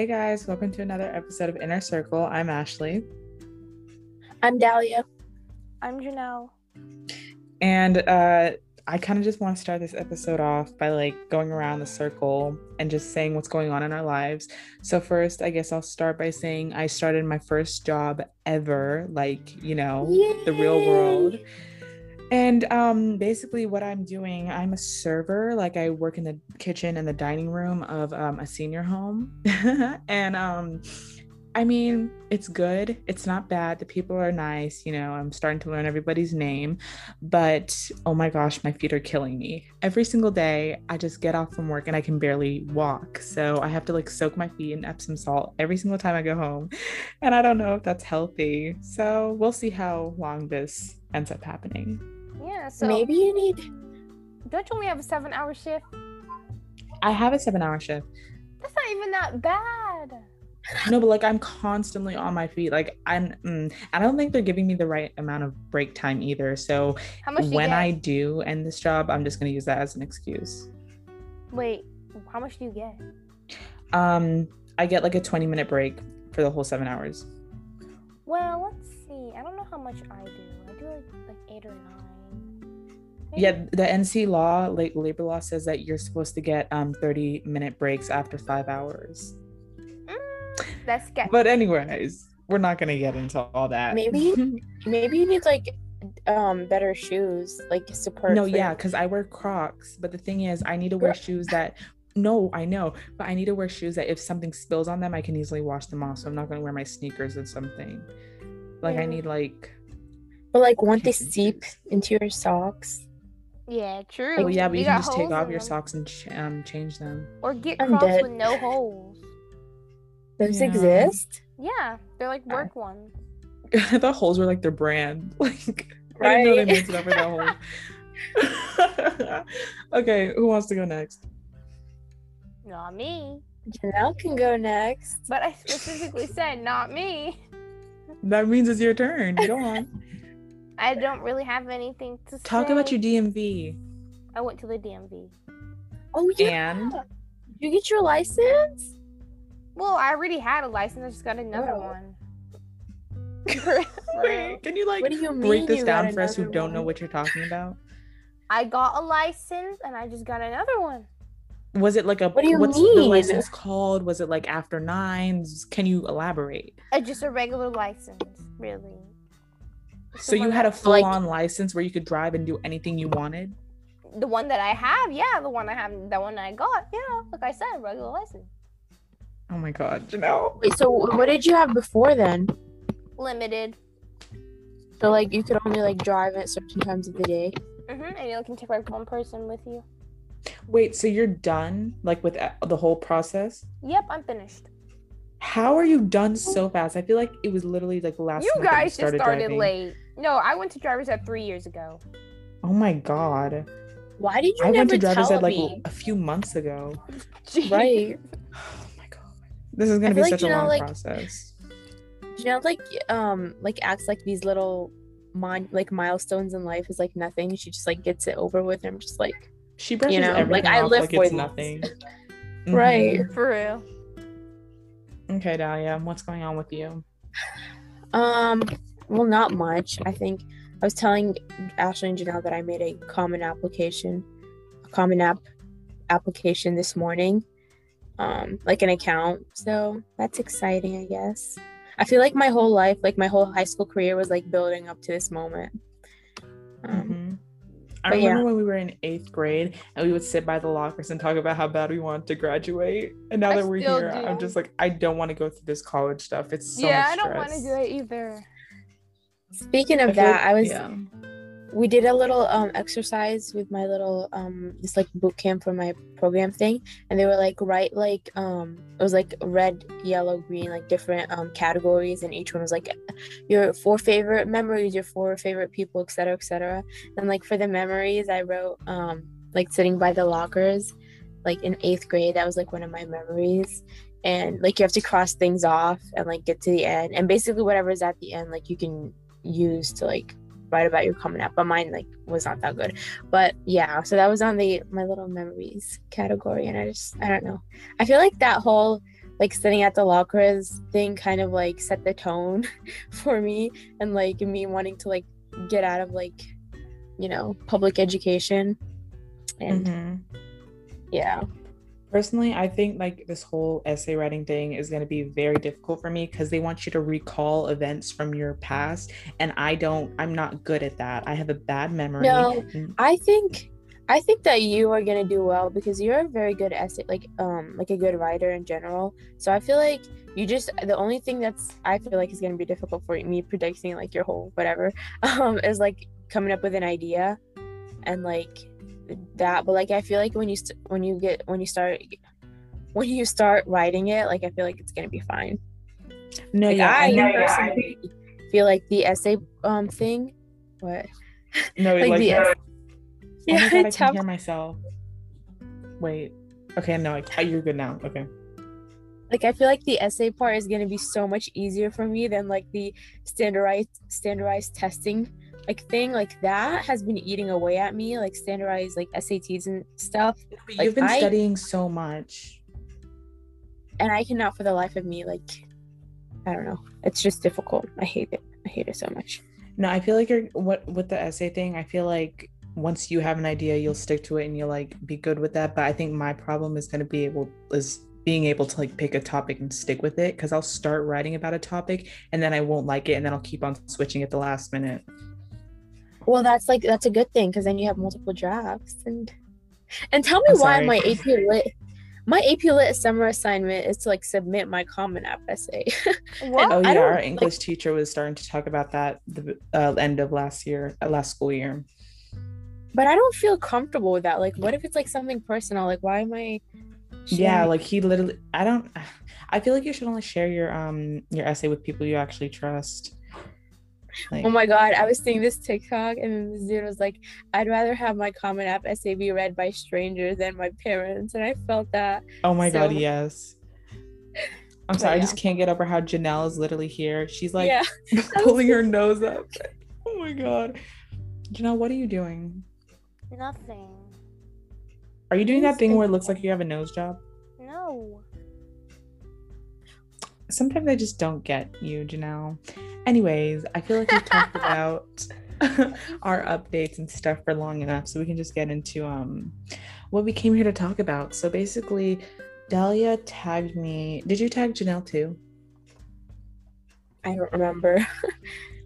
Hey guys, welcome to another episode of Inner Circle. I'm Ashley. I'm Dahlia. I'm Janelle. And uh, I kind of just want to start this episode off by like going around the circle and just saying what's going on in our lives. So, first, I guess I'll start by saying I started my first job ever, like, you know, the real world. And um, basically, what I'm doing, I'm a server. Like, I work in the kitchen and the dining room of um, a senior home. and um, I mean, it's good. It's not bad. The people are nice. You know, I'm starting to learn everybody's name. But oh my gosh, my feet are killing me. Every single day, I just get off from work and I can barely walk. So I have to like soak my feet in Epsom salt every single time I go home. And I don't know if that's healthy. So we'll see how long this ends up happening. Yeah, so Maybe you need. don't you only have a seven hour shift? I have a seven hour shift. That's not even that bad. No, but like I'm constantly on my feet. Like I'm, mm, I don't think they're giving me the right amount of break time either. So How much when? I do end this job, I'm just gonna use that as an excuse. Wait, how much do you get? Um, I get like a 20 minute break for the whole seven hours. Well, let's see. I don't know how much I do. I do like, like eight or nine. Yeah, the NC law, like labor law, says that you're supposed to get um 30 minute breaks after five hours. Mm, that's sketchy. But anyways, we're not gonna get into all that. Maybe- Maybe you need like um better shoes, like support. no, yeah, because I wear Crocs, but the thing is, I need to wear shoes that. No, I know, but I need to wear shoes that if something spills on them, I can easily wash them off. So I'm not gonna wear my sneakers or something. Like I need like. But like, won't they seep into your socks? Yeah, true. Oh yeah, but you got can just take off your them. socks and ch- um change them. Or get I'm Crocs dead. with no holes. Those Yeah. exist, Yeah, they're like work ones. I thought holes were like their brand. Like I didn't know they Right. made it up for that hole. okay, who wants to go next? Not me. Janelle can go next. But I specifically said not me. That means it's your turn. Go on. I don't really have anything to Talk say. about your DMV. I went to the DMV. Oh yeah. And Did you get your license? Well, I already had a license. I just got another Oh. one. Wait, can you like What do you mean break this you down for us who another don't know what you're talking about? I got a license and I just got another one. Was it like a What do you what's the license called? Was it like after nines? Can you elaborate? Uh, just a regular license, really. It's So you had a that- full Like- on license where you could drive and do anything you wanted? the one that I have, yeah, the one I have, the one I got, yeah. Like I said, regular license, Oh my god, Janelle. Wait, so what did you have before then? limited. So like you could only like drive at certain times of the day. hmm And you can take like one person with you. Wait, so you're done like with uh, the whole process? Yep, I'm finished. How are you done so fast? I feel like it was literally like last you month that guys just started driving. late. No, I went to driver's ed three years ago. Oh my god. Why did you I never went to driver's ed like me? a few months ago. Right. Oh my god. This is gonna be feel like, such a you know, long like- process. know, like um like acts like these little mon- like milestones in life is like nothing. She just like gets it over with. And I'm just like She brushes know, like, everything I off live like for it's these. nothing. Right. Mhm. For real. Okay, Dahlia, what's going on with you? um well not much. I think I was telling Ashley and Janelle that I made a common application, a common app application this morning. Um, like an account. So that's exciting, I guess. I feel like my whole life, like my whole high school career was like building up to this moment. Um, Mhm. I but yeah. remember when we were in eighth grade and we would sit by the lockers and talk about how bad we wanted to graduate. And now I that we're still here, I'm just like, I don't want to go through this college stuff. It's so yeah, much I don't want to do it either. Speaking of feel that, like- I was yeah. We did a little um exercise with my little um this like boot camp for my program thing and they were like write like um it was like red yellow green like different um categories and each one was like your four favorite memories your four favorite people etc etc and like for the memories i wrote um like sitting by the lockers like in eighth grade that was like one of my memories. And like you have to cross things off and like get to the end. And basically whatever's at the end like you can use to like write about your coming up but mine like was not that good. But yeah so that was on the my little memories category and i just i don't know. I feel like that whole like sitting at the lockers thing kind of like set the tone for me and like me wanting to like get out of like you know public education. And Mhm. yeah Personally, I think like this whole essay writing thing is going to be very difficult for me because they want you to recall events from your past, and I don't. I'm not good at that. I have a bad memory. No. I think I think that you are gonna do well because you're a very good essay, like um, like a good writer in general. So I feel like you just the only thing that's I feel like is gonna be difficult for me predicting like your whole whatever, um, is like coming up with an idea, and like that. But like I feel like when you st- when you get when you start when you start writing it, like I feel like it's gonna be fine. no, Like yeah, I know, yeah, personally feel like the essay um thing, what No, like like, the oh yeah, my god, I can hear myself. Wait. Okay, no, I, you're good now. Okay. like I feel like the essay part is gonna be so much easier for me than like the standardized standardized testing like thing like that has been eating away at me like standardized like SATs and stuff Like, you've been I- studying so much. and I cannot for the life of me like I don't know it's just difficult I hate it I hate it so much No, I feel like you're what with the essay thing. I feel like once you have an idea, you'll stick to it and you'll like be good with that. But I think my problem is going to be able is being able to like pick a topic and stick with it because I'll start writing about a topic and then I won't like it and then I'll keep on switching at the last minute. Well that's like that's a good thing because then you have multiple drafts and and tell me why my AP lit my AP lit summer assignment is to like submit my common app essay What? Oh yeah, our like- English teacher was starting to talk about that the uh, end of last year, uh, last school year. but I don't feel comfortable with that like what if it's like something personal like why am I Yeah, like he literally. I don't. I feel like you should only share your um your essay with people you actually trust. Like, Oh my god, I was seeing this TikTok and then this dude was like, I'd rather have my Common App essay be read by strangers than my parents. And I felt that. Oh my god, yes. I'm But sorry, I just can't get over how Janelle is literally here. She's like yeah. pulling her nose up. Oh my god. Janelle, what are you doing? Nothing. Are you doing that thing where it looks like you have a nose job? No. Sometimes I just don't get you, Janelle. Anyways, I feel like we've talked about our updates and stuff for long enough, so we can just get into um what we came here to talk about. So basically, Dahlia tagged me. Did you tag Janelle too? I don't remember.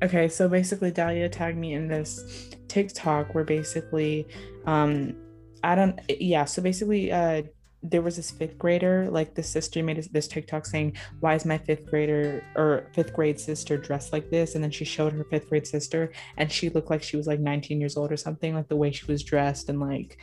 Okay, so basically Dahlia tagged me in this TikTok where basically um I don't yeah, so basically uh there was this fifth grader, like the sister made this- this TikTok saying, Why is my fifth grader or fifth grade sister dressed like this? And then she showed her fifth grade sister and she looked like she was like 19 years old or something, like the way she was dressed and like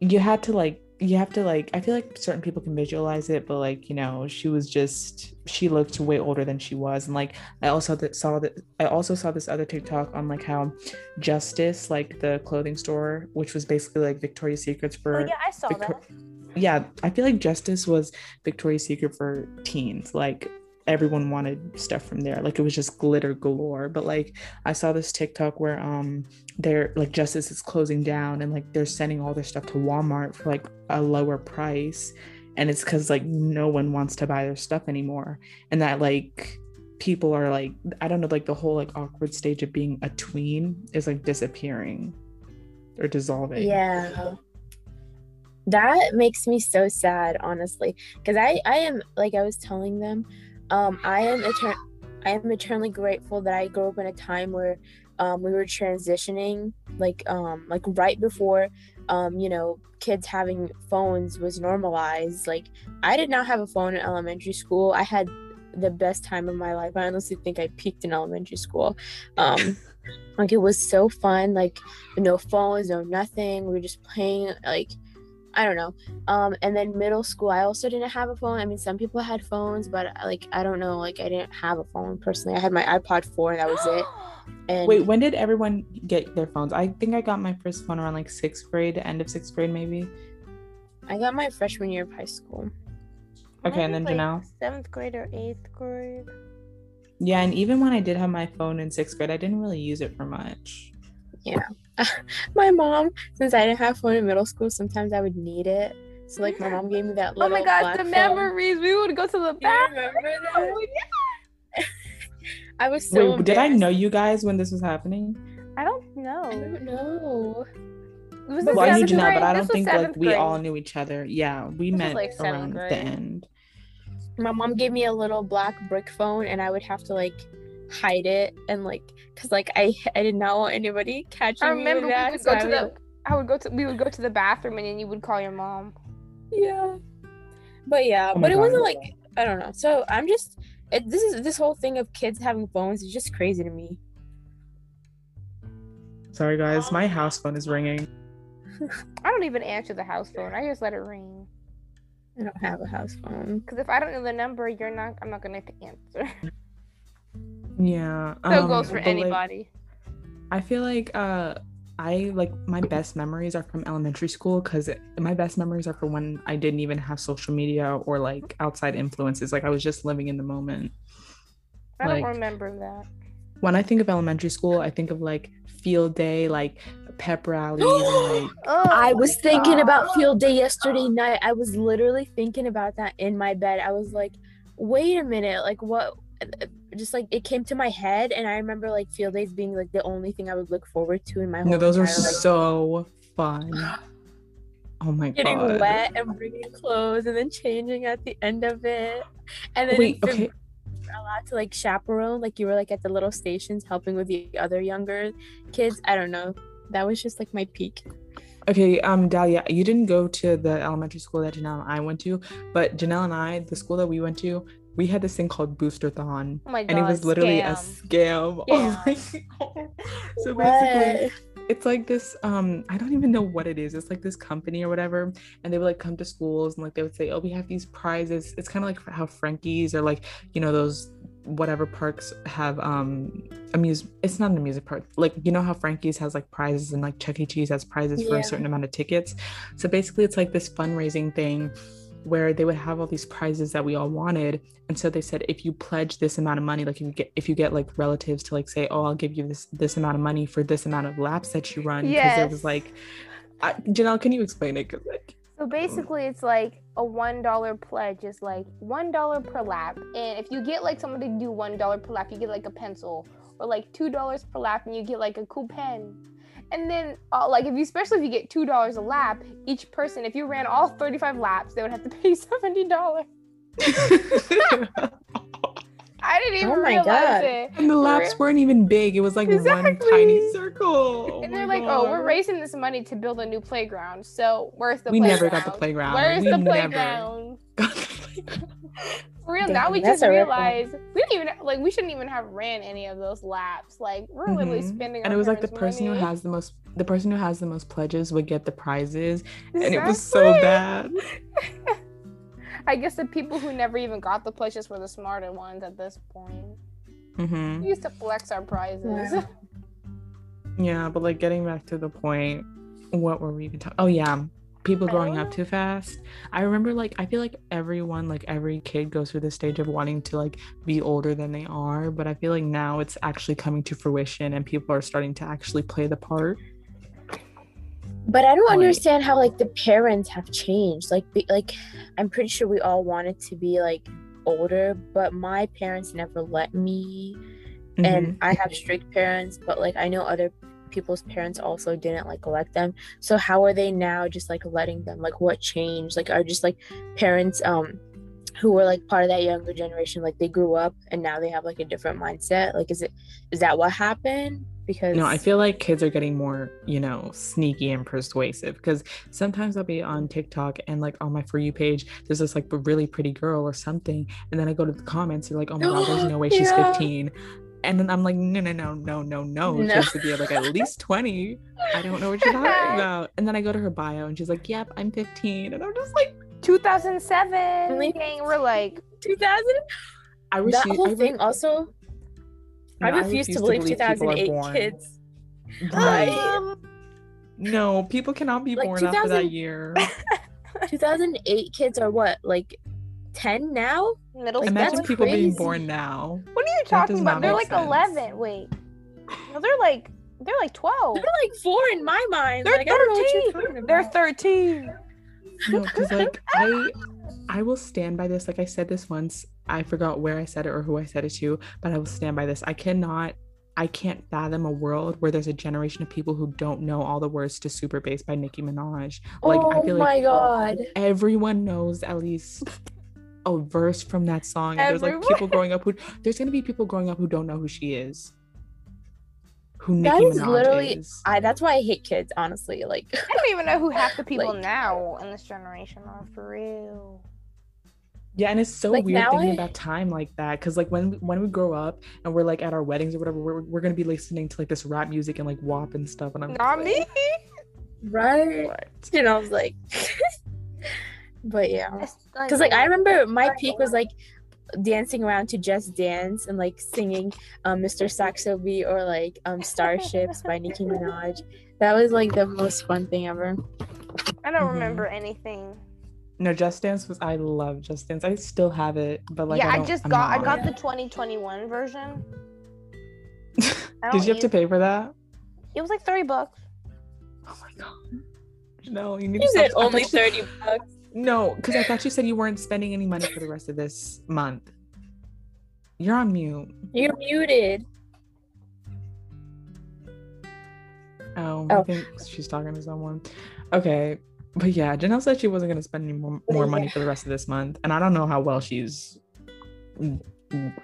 you had to like you have to like I feel like certain people can visualize it, but like, you know, she was just she looked way older than she was. And like I also th- saw that I also saw this other TikTok on like how Justice, like the clothing store, which was basically like Victoria's Secrets for Oh yeah, I saw Victor- that. Yeah, I feel like Justice was Victoria's Secret for teens. Like everyone wanted stuff from there. Like it was just glitter galore. But like I saw this TikTok where um they're like Justice is closing down and like they're sending all their stuff to Walmart for like a lower price. And it's because like no one wants to buy their stuff anymore. And that like people are like I don't know, like the whole like awkward stage of being a tween is like disappearing or dissolving. Yeah. That makes me so sad, honestly. Because I, I am like I was telling them, um, I am etern- I am eternally grateful that I grew up in a time where um, we were transitioning, like um, like right before um, you know, kids having phones was normalized. Like I did not have a phone in elementary school. I had the best time of my life. I honestly think I peaked in elementary school. Um, like it was so fun. Like no phones, no nothing. We were just playing like I don't know. Um, and then middle school, I also didn't have a phone. I mean, some people had phones, but like I don't know. Like I didn't have a phone personally. I had my iPod four, and that was it. And Wait, when did everyone get their phones? I think I got my first phone around like sixth grade, end of sixth grade, maybe. I got my freshman year of high school. Okay, and then like, Janelle? Seventh grade or eighth grade. Yeah, and even when I did have my phone in sixth grade, I didn't really use it for much. My mom, since I didn't have phone in middle school, sometimes I would need it, So like my mom gave me that Oh my god, black the phone. memories. We would go to the bathroom. remember that? Oh, I was so. Wait, did I know you guys when this was happening? I don't know. I don't know. It was But in Well, I knew seventh Janelle, grade. but I This don't was think like we grade. all knew each other. Yeah, we was, met like, seventh around grade. the end. My mom gave me a little black brick phone, and I would have to like hide it and like, cause like I I did not want anybody catching I me remember with we would so go I to would, the. I would go to. We would go to the bathroom, and then you would call your mom. yeah. But yeah, Oh my but it wasn't like I don't know. So I'm just it, this is this whole thing of kids having phones is just crazy to me. Sorry guys, my um, house phone is ringing. I don't even answer the house phone. I just let it ring. I don't have a house phone. Because if I don't know the number, you're not. I'm not gonna answer. Yeah. So it um, goes for but, like, anybody. I feel like uh I like my best memories are from elementary school because my best memories are for when I didn't even have social media or like outside influences. Like I was just living in the moment. I don't remember that. When I think of elementary school, I think of like field day, like pep rallies, and, like Oh, I was thinking about field day yesterday night. I was literally thinking about that in my bed. I was like, wait a minute, like what? Just like it came to my head, and I remember like field days being like the only thing I would look forward to in my whole. no, those are like, so fun. Oh my getting god. Getting wet and bringing clothes and then changing at the end of it. And then Wait, okay. you're allowed to like chaperone, like you were like at the little stations helping with the other younger kids. I don't know. That was just like my peak. Okay, um, Dahlia, you didn't go to the elementary school that Janelle and I went to, but Janelle and I, the school that we went to, we had this thing called Boosterthon, Oh god. and it was literally a scam. scam. Oh my God. So basically, it's like this um i don't even know what it is it's like this company or whatever and they would like come to schools and like they would say oh we have these prizes it's kind of like how frankie's or like you know those whatever parks have um amuse it's not an amusement park like you know how frankie's has like prizes and like chuck e cheese has prizes for a certain amount of tickets so basically it's like this fundraising thing where they would have all these prizes that we all wanted. And so they said if you pledge this amount of money like if you get if you get like relatives to like say oh i'll give you this this amount of money for this amount of laps that you run. Because Yes. was like I, janelle can you explain it? Because like So basically, it's like a one dollar pledge is like one dollar per lap, and if you get like somebody to do one dollar per lap, you get like a pencil, or like two dollars per lap, and you get like a cool pen. And then, uh, like if you, especially if you get two dollars a lap, each person, if you ran all thirty five laps, they would have to pay seventy dollars. I didn't even Oh my realize God. it. and the laps weren't even big it was like one tiny circle Oh and they're like, "Oh, we're God. raising this money to build a new playground. So where's the We playground? never got the playground. Where's We the never playground? For real, now we just a realize we didn't even like we shouldn't even have ran any of those laps. Like we're literally Mhm. spending. and our it was like the parents' person who has the most the person who has the most pledges would get the prizes and it was so bad I guess the people who never even got the pledges were the smarter ones at this point. mm-hmm. We used to flex our prizes. Wow. Yeah, but like getting back to the point, what were we even talking? Oh yeah, people growing up too fast. I remember like I feel like everyone, like every kid goes through the stage of wanting to like be older than they are, but I feel like now it's actually coming to fruition and people are starting to actually play the part. But I don't Point. understand how like the parents have changed. Like, be, like I'm pretty sure we all wanted to be like older, but my parents never let me. Mm-hmm. And I have strict parents, but like I know other people's parents also didn't like let them. So how are they now just like letting them? Like what changed? Like are just like parents um who were like part of that younger generation like they grew up and now they have like a different mindset? Like is it is that what happened? Because No, I feel like kids are getting more, you know, sneaky and persuasive because sometimes I'll be on TikTok and like on my For You page, there's this like really pretty girl or something. And then I go to the comments, they're like, oh my God, there's no way she's Yeah. 15. And then I'm like, no, no, no, no, no, no. She has to be like at least 20. I don't know what you're talking about. And then I go to her bio and she's like, yep, I'm 15. And I'm just like, 2007. Really? We're like 2000 I that refuse. whole I re- thing also I no, refuse to believe people are 2008 kids. Right. um, No, people cannot be Like born after that year. 2008 kids are what, like 10 now? middle Like, school. Imagine that's people being born now. What are you talking about? They're like sense. 11. Wait. No, they're like they're like 12. They're like four in my mind. They're like, I don't know what you're 13. They're 13. no, because like I I will stand by this. Like I said this once. I forgot where I said it or who I said it to, but I will stand by this. I cannot I can't fathom a world where there's a generation of people who don't know all the words to Super Bass by Nicki Minaj. Like oh I feel my like god. everyone knows at least a verse from that song. And there's like people growing up who there's gonna be people growing up who don't know who she is. Who That Nicki is Minaj literally is. I that's why I hate kids, honestly. Like I don't even know who half the people Like- now in this generation are for real. Yeah, and it's so Like, weird now thinking I- about time like that. Cause like when when we grow up and we're like at our weddings or whatever, we're, we're gonna be listening to like this rap music and like WAP and stuff. And I'm Not like, me. right. What? And I was like But yeah. Because like I remember my peak was like dancing around to Just Dance and like singing um, Mr. Saxo Beat or like um, Starships by Nicki Minaj. That was like the most fun thing ever. I don't Mhm. remember anything. No, Just Dance was I love Just Dance. I still have it, but like yeah, I, don't- just I'm got I got it. the 2021 version. Did you have to pay for that? It was like 30 bucks. Oh my god. No, you need You to said only 30 bucks. No, because I thought you said you weren't spending any money for the rest of this month. You're on mute. You're muted. Oh, I Oh. think she's talking to someone. Okay. But yeah, Janelle said she wasn't gonna spend any more, more money for the rest of this month. And I don't know how well she's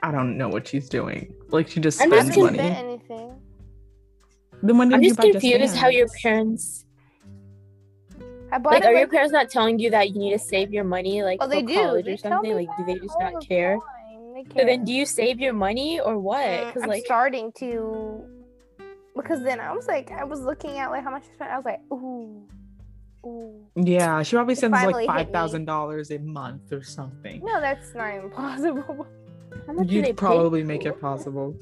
I don't know what she's doing. Like she just I'm I spends just haven't money. anything. Then when did I'm you just buy confused how your parents I bought like it are your parents not telling you that you need to save your money like oh, for they do. college They or something? Like do they just all not the care? time. So then do you save your money or what? Mm, Because I'm like starting to because then I was like I was looking at like how much I spent. I was like, ooh, ooh. Yeah, she probably spends finally like five thousand dollars a month or something. No, that's not even possible. how much do they pay You'd probably make you? it possible.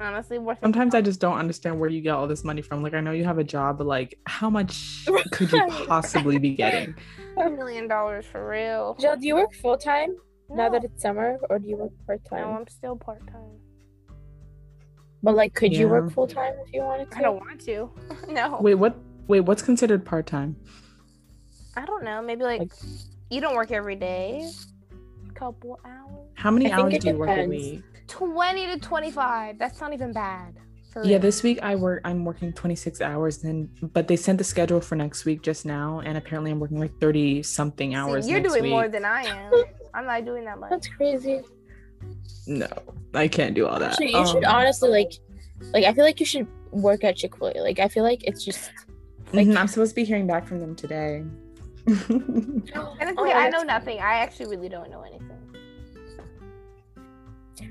Honestly, worth. Sometimes I just don't understand where you get all this money from. Like I know you have a job, but like how much could you possibly be getting? a million dollars for real. Jill, do you work full time now that it's summer, or do you work part time? no. I'm still part time. But like, could you work full time if you wanted to? I don't want to. no, Wait, what? Wait, what's considered part time? I don't know. Maybe like, Like- you don't work every day. Couple hours. How many I hours do you work a depends. week? Twenty to twenty-five. That's not even bad. Yeah, real. this week I work. I'm working 26 hours. Then, but they sent the schedule for next week just now, and apparently I'm working like 30 something See, hours. you're next doing week. more than I am. I'm not doing that much. That's crazy. No, I can't do all that. Actually, you should Um, honestly like, like I feel like you should work at Chick Fil A. Like I feel like it's just. like- mhm, I'm supposed to be hearing back from them today. Honestly, Oh, I know nothing. I actually really don't know anything.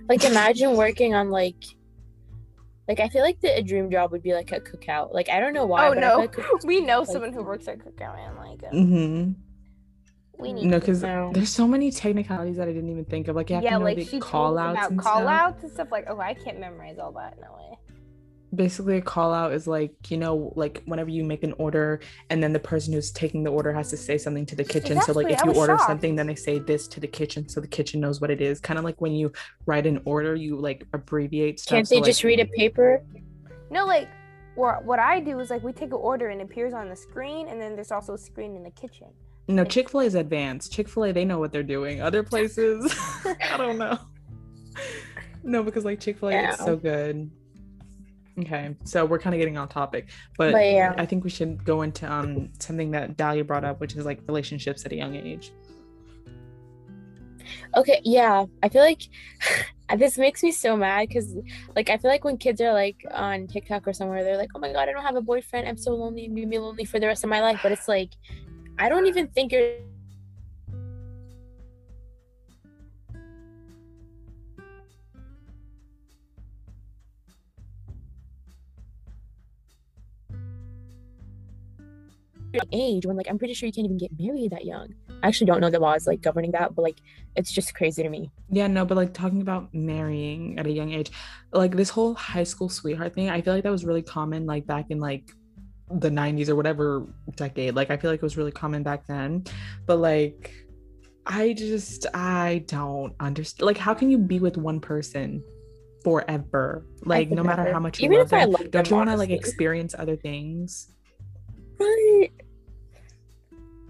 Like imagine working on like. Like I feel like the a dream job would be like a cookout. Like I don't know why. oh but no, like we know like- someone who works at Cookout and like uh, hmm we need. No, because there's so many technicalities that I didn't even think of. Like you have yeah, to know like the she call told outs about and call stuff. outs and stuff. Like, oh, I can't memorize all that. No way. Basically a call out is like you know like whenever you make an order and then the person who's taking the order has to say something to the kitchen so like if you order shocked. something then they say this to the kitchen so the kitchen knows what it is kind of like when you write an order you like abbreviate stuff can't so, they like- just read a paper? No, like, what what I do is like we take an order and it appears on the screen, and then there's also a screen in the kitchen. no chick-fil-a is advanced chick-fil-a they know what they're doing other places i don't know no because like chick-fil-a Yeah. it's so good okay so we're kind of getting off topic but, But yeah. i think we should go into um something that dahlia brought up which is like relationships at a young age Okay, yeah. I feel like this makes me so mad because, like, I feel like when kids are like on TikTok or somewhere, they're like, "Oh my god, I don't have a boyfriend. I'm so lonely. I'm gonna be lonely for the rest of my life." But it's like, I don't even think you're. Age when like I'm pretty sure you can't even get married that young. I actually don't know the laws like governing that, but like it's just crazy to me. Yeah, no, but like talking about marrying at a young age, like this whole high school sweetheart thing, I feel like that was really common like back in like the 90s or whatever decade. Like I feel like it was really common back then. But like I just I don't understand like how can you be with one person forever? Like no matter never. how much you Even love if I them, love don't them, you want to like experience other things? Right.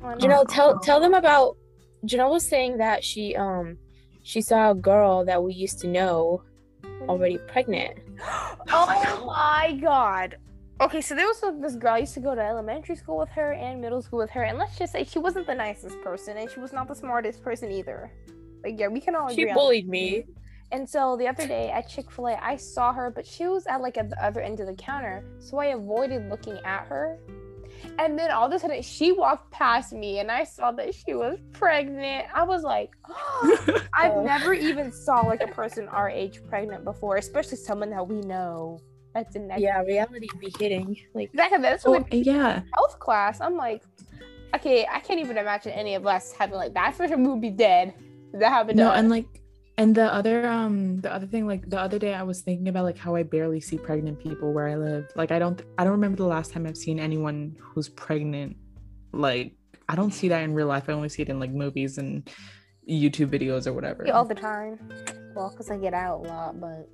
Janelle, tell tell them about. Janelle was saying that she um she saw a girl that we used to know already pregnant. oh my god. Okay, so there was this girl I used to go to elementary school with her and middle school with her, and let's just say she wasn't the nicest person, and she was not the smartest person either. Like, yeah, we can all agree. She bullied me. And so the other day at Chick Fil A, I saw her, but she was at like at the other end of the counter, so I avoided looking at her. And then all of a sudden, she walked past me, and I saw that she was pregnant. I was like, oh, I've never even saw like a person our age pregnant before, especially someone that we know. That's in that. Yeah, reality be hitting. Like exactly. That's oh, yeah. Health class. I'm like, okay, I can't even imagine any of us having like that. Especially we would be dead. That happened. No, and like and the other um the other thing like the other day I was thinking about like how I barely see pregnant people where I live. Like I don't I don't remember the last time I've seen anyone who's pregnant. Like I don't see that in real life. I only see it in like movies and YouTube videos or whatever. All the time. Well, because I get out a lot, but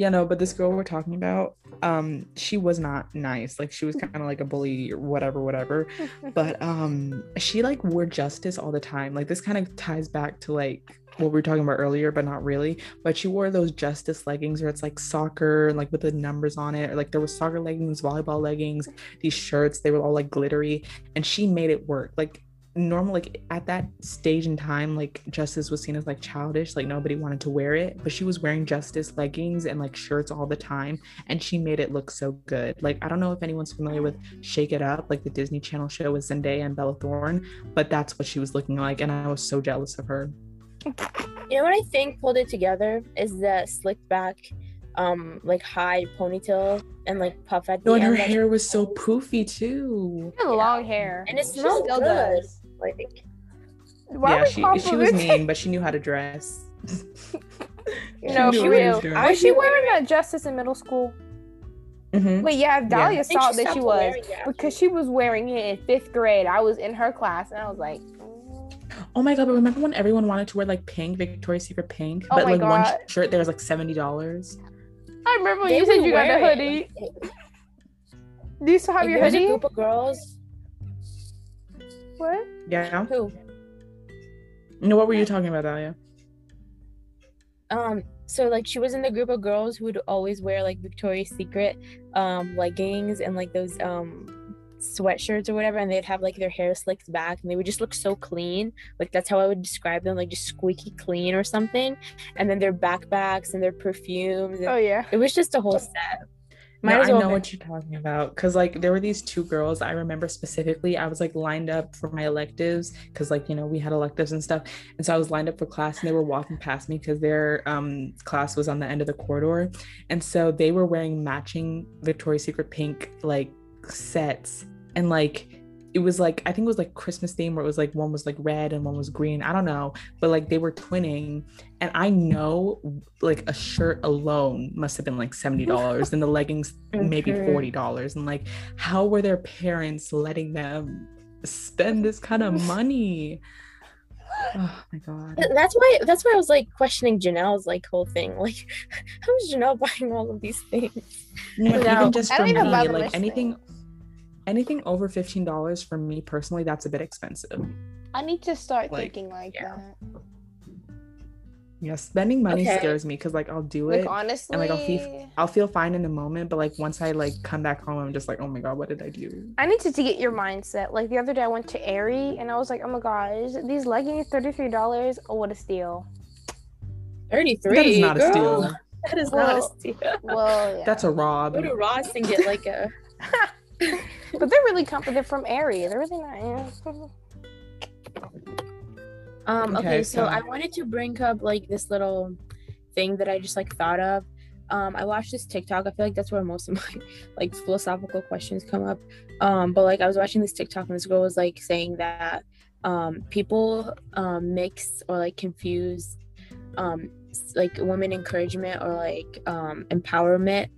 yeah no but this girl we're talking about um she was not nice like she was kind of like a bully or whatever whatever but um she like wore justice all the time like this kind of ties back to like what we were talking about earlier, but not really. But she wore those justice leggings where it's like soccer, like with the numbers on it. Or like there were soccer leggings, volleyball leggings, these shirts, they were all like glittery. And she made it work. Like normal, like at that stage in time, like justice was seen as like childish, like nobody wanted to wear it. But she was wearing justice leggings and like shirts all the time. And she made it look so good. Like I don't know if anyone's familiar with Shake It Up, like the Disney Channel show with Zendaya and Bella Thorne, but that's what she was looking like. And I was so jealous of her. You know what I think pulled it together is the slicked back, um, like high ponytail and like puff at the no, end. and her hair was so poofy too. She had long hair, and it smells still good. Does. Like, Why yeah, she she was mean, but she knew how to dress. no, for real. Was Was she wearing a justice in middle school? Mm-hmm. Wait, yeah, Dahlia yeah. saw that she was because she was wearing it in fifth grade. I was in her class, and I was like, Oh my god! But remember when everyone wanted to wear like pink, Victoria's Secret pink, oh but like god. one shirt there was like seventy dollars. I remember when they you said you got a hoodie. Do you still have your hoodie? a group of girls. What? Yeah. Who? No, what were you talking about, Dahlia? Um, so like she was in the group of girls who would always wear like Victoria's Secret um leggings and like those um sweatshirts or whatever and they'd have like their hair slicked back and they would just look so clean. Like that's how i would describe them like just squeaky clean or something. And then their backpacks and their perfumes and oh yeah. it was just a whole set. No, well I know what you're talking about because like there were these two girls I remember specifically. I was like lined up for my electives because like you know we had electives and stuff, and so I was lined up for class and they were walking past me because their um class was on the end of the corridor, and so they were wearing matching Victoria's Secret pink like sets and like it was like I think it was like Christmas theme where it was like one was like red and one was green. I don't know, but like they were twinning, and I know like a shirt alone must have been like seventy dollars, and the leggings maybe forty dollars. And like, how were their parents letting them spend this kind of money? Oh my god. That's why that's why I was like questioning Janelle's like whole thing. Like, how is Janelle buying all of these things? No, even just for me, like anything anything over $15 for me personally, that's a bit expensive. I need to start like, thinking like yeah. that. Yeah, spending money okay. scares me because like I'll do like, it honestly, and like I'll feel I'll feel fine in the moment, but like once I like come back home, I'm just like, oh my god, what did I do? I need to, to get your mindset. Like the other day, I went to Aerie and I was like, oh my gosh, these leggings thirty three dollars. Oh, what a steal! Thirty three. That is not girl. a steal. That is well, not a steal. Well, yeah. that's a rob. Go to Ross and get like a. but they're really comfy. They're from Aerie. They're really nice. Um, okay, okay, so I wanted to bring up like this little thing that I just like thought of. Um, I watched this TikTok. I feel like that's where most of my like philosophical questions come up. Um, but like I was watching this TikTok and this girl was like saying that um, people um, mix or like confuse um, like women encouragement or like um, empowerment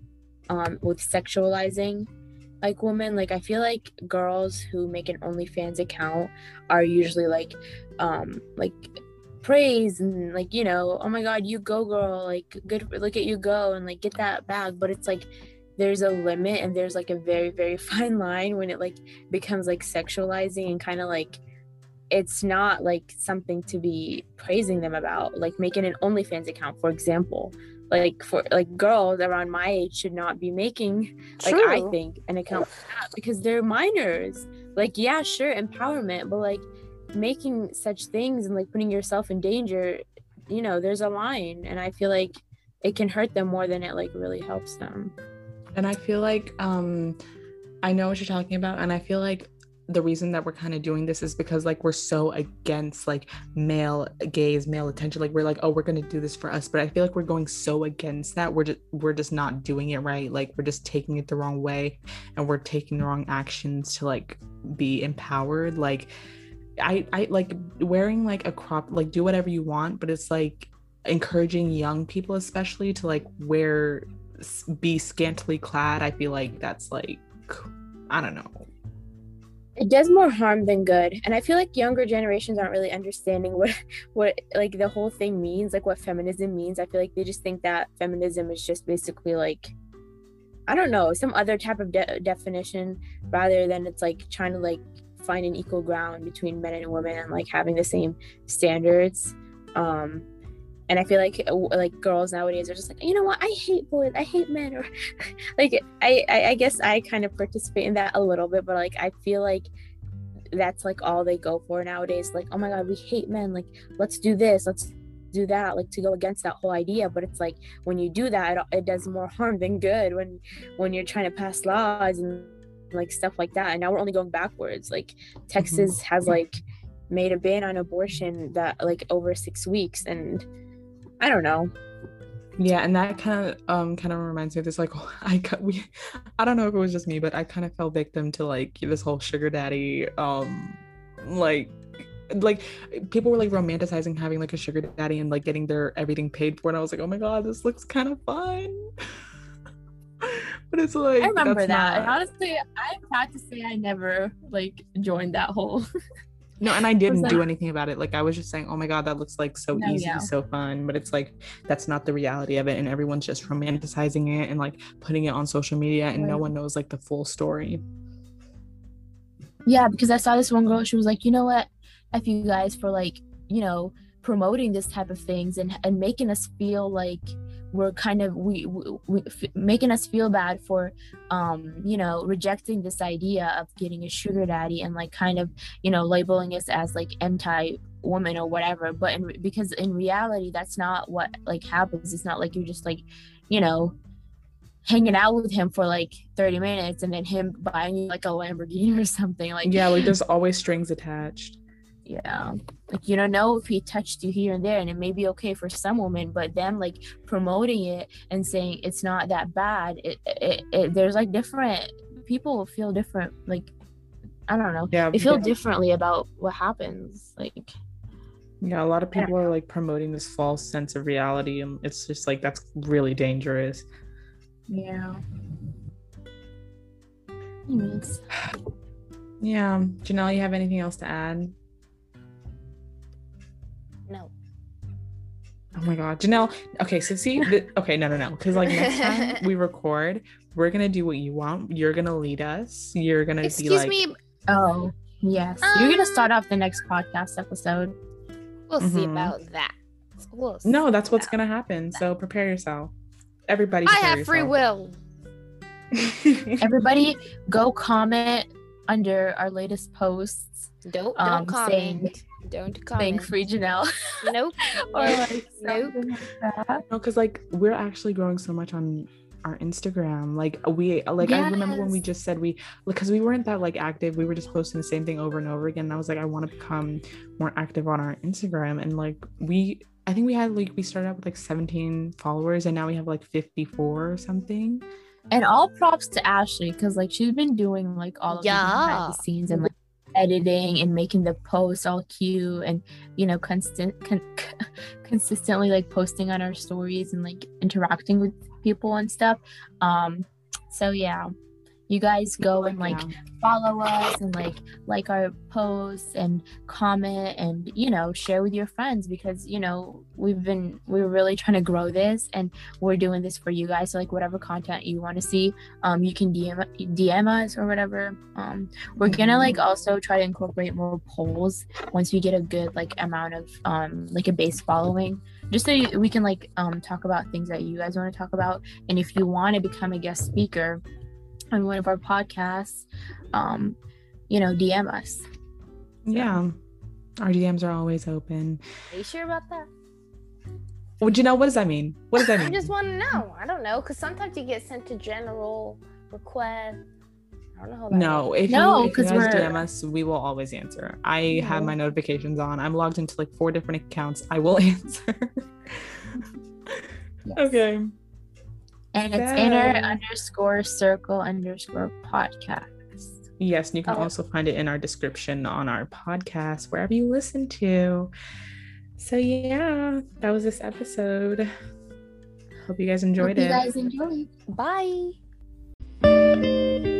um, with sexualizing like women like i feel like girls who make an onlyfans account are usually like um like praise and like you know oh my god you go girl like good look at you go and like get that bag. But it's like there's a limit and there's like a very very fine line when it like becomes like sexualizing and kind of like it's not like something to be praising them about. Like making an onlyfans account for example like for like girls around my age should not be making like i think an account for that because they're minors. Like yeah sure empowerment but like making such things and like putting yourself in danger you know there's a line and i feel like it can hurt them more than it like really helps them. And I feel like um I know what you're talking about and I feel like the reason that we're kind of doing this is because like we're so against like male gaze, male attention. Like we're like, oh, we're gonna do this for us. But I feel like we're going so against that. We're just we're just not doing it right. Like we're just taking it the wrong way and we're taking the wrong actions to like be empowered. Like I I like wearing like a crop, like do whatever you want, but it's like encouraging young people especially to like wear be scantily clad i feel like that's like i don't know it does more harm than good. And i feel like younger generations aren't really understanding what what like the whole thing means like what feminism means. I feel like they just think that feminism is just basically like i don't know some other type of de- definition rather than it's like trying to like find an equal ground between men and women and like having the same standards. Um and i feel like uh, like girls nowadays are just like you know what? I hate boys. I hate men. Or like I, I i guess i kind of participate in that a little bit but like i feel like that's like all they go for nowadays. Like oh my god we hate men. Like let's do this. Let's do that. Like to go against that whole idea. But it's like when you do that it, it does more harm than good when when you're trying to pass laws and like stuff like that. And now we're only going backwards. Like texas has like made a ban on abortion that like over six weeks. And i don't know. Yeah and that kind of um kind of reminds me of this like i we i don't know if it was just me but i kind of fell victim to like this whole sugar daddy um like like people were like romanticizing having like a sugar daddy and like getting their everything paid for and i was like oh my god this looks kind of fun but it's like i remember that and not- honestly i'm proud to say i never like joined that whole No, and I didn't like- do anything about it. Like I was just saying, "Oh my god, that looks like so No, easy, yeah. so fun." But it's like that's not the reality of it, and everyone's just romanticizing it and like putting it on social media, and no one knows like the full story. Yeah, because I saw this one girl. She was like, you know what? F you guys for like, you know, promoting this type of things and and making us feel like we're kind of we, we, we f- making us feel bad for um you know rejecting this idea of getting a sugar daddy and like kind of you know labeling us as like anti woman or whatever but in, because in reality that's not what like happens it's not like you're just like you know hanging out with him for like 30 minutes and then him buying you like a lamborghini or something like yeah, like there's always strings attached. Yeah. Like you don't know if he touched you here and there and it may be okay for some women but them like promoting it and saying it's not that bad it, it, it there's like different people feel different like i don't know. Yeah, they feel yeah. differently about what happens like. Yeah, a lot of people are like promoting this false sense of reality, and it's just like that's really dangerous. yeah. Anyways, Yeah, Janelle, you have anything else to add? Oh my god, Janelle. Okay, so see, th- okay, no, no, no, because like next time we record, we're gonna do what you want. You're gonna lead us. You're gonna be Excuse like, me. oh yes you're gonna Um, start off the next podcast episode We'll see Mhm. about that. We'll no, that's what's gonna happen. So prepare yourself. Everybody, I prepare have free yourself. will. everybody go comment under our latest posts Don't don't Um, saying- comment. Don't saying Thank free janelle Nope. or like nope. like. No, because like we're actually growing so much on our Instagram. Like we like I remember when we just said we because we weren't that like active. We were just posting the same thing over and over again. And I was like, I want to become more active on our Instagram. And like we I think we had like we started out with like 17 followers and now we have like 54 or something. And all props to Ashley because like she's been doing like all of the behind Yeah. the scenes and like editing and making the posts all cute and you know constant con- consistently like posting on our stories and like interacting with people and stuff. Um so yeah. You guys go and like Yeah. follow us and like like our posts and comment and you know share with your friends because you know we've been we're really trying to grow this and we're doing this for you guys. So like whatever content you want to see um you can dm dm us or whatever. Um we're gonna like also try to incorporate more polls once we get a good like amount of um like a base following. Just so you, we can like um talk about things that you guys want to talk about. And if you want to become a guest speaker on one of our podcasts um you know dm us Yeah. Our DMs are always open. Are you sure about that? Would you know what does that mean? What does that mean? I just want to know. I don't know, because sometimes you get sent to general request. I don't know how that No, if No, you, if you guys DM us, we will always answer. I have my notifications on. I'm logged into like four different accounts. I will answer. Yes. okay. And it's inner underscore circle underscore podcast Yes, and you can Oh. also find it in our description on our podcast, wherever you listen to. So yeah, that was this episode. Hope you guys enjoyed Hope it. you guys enjoyed Bye.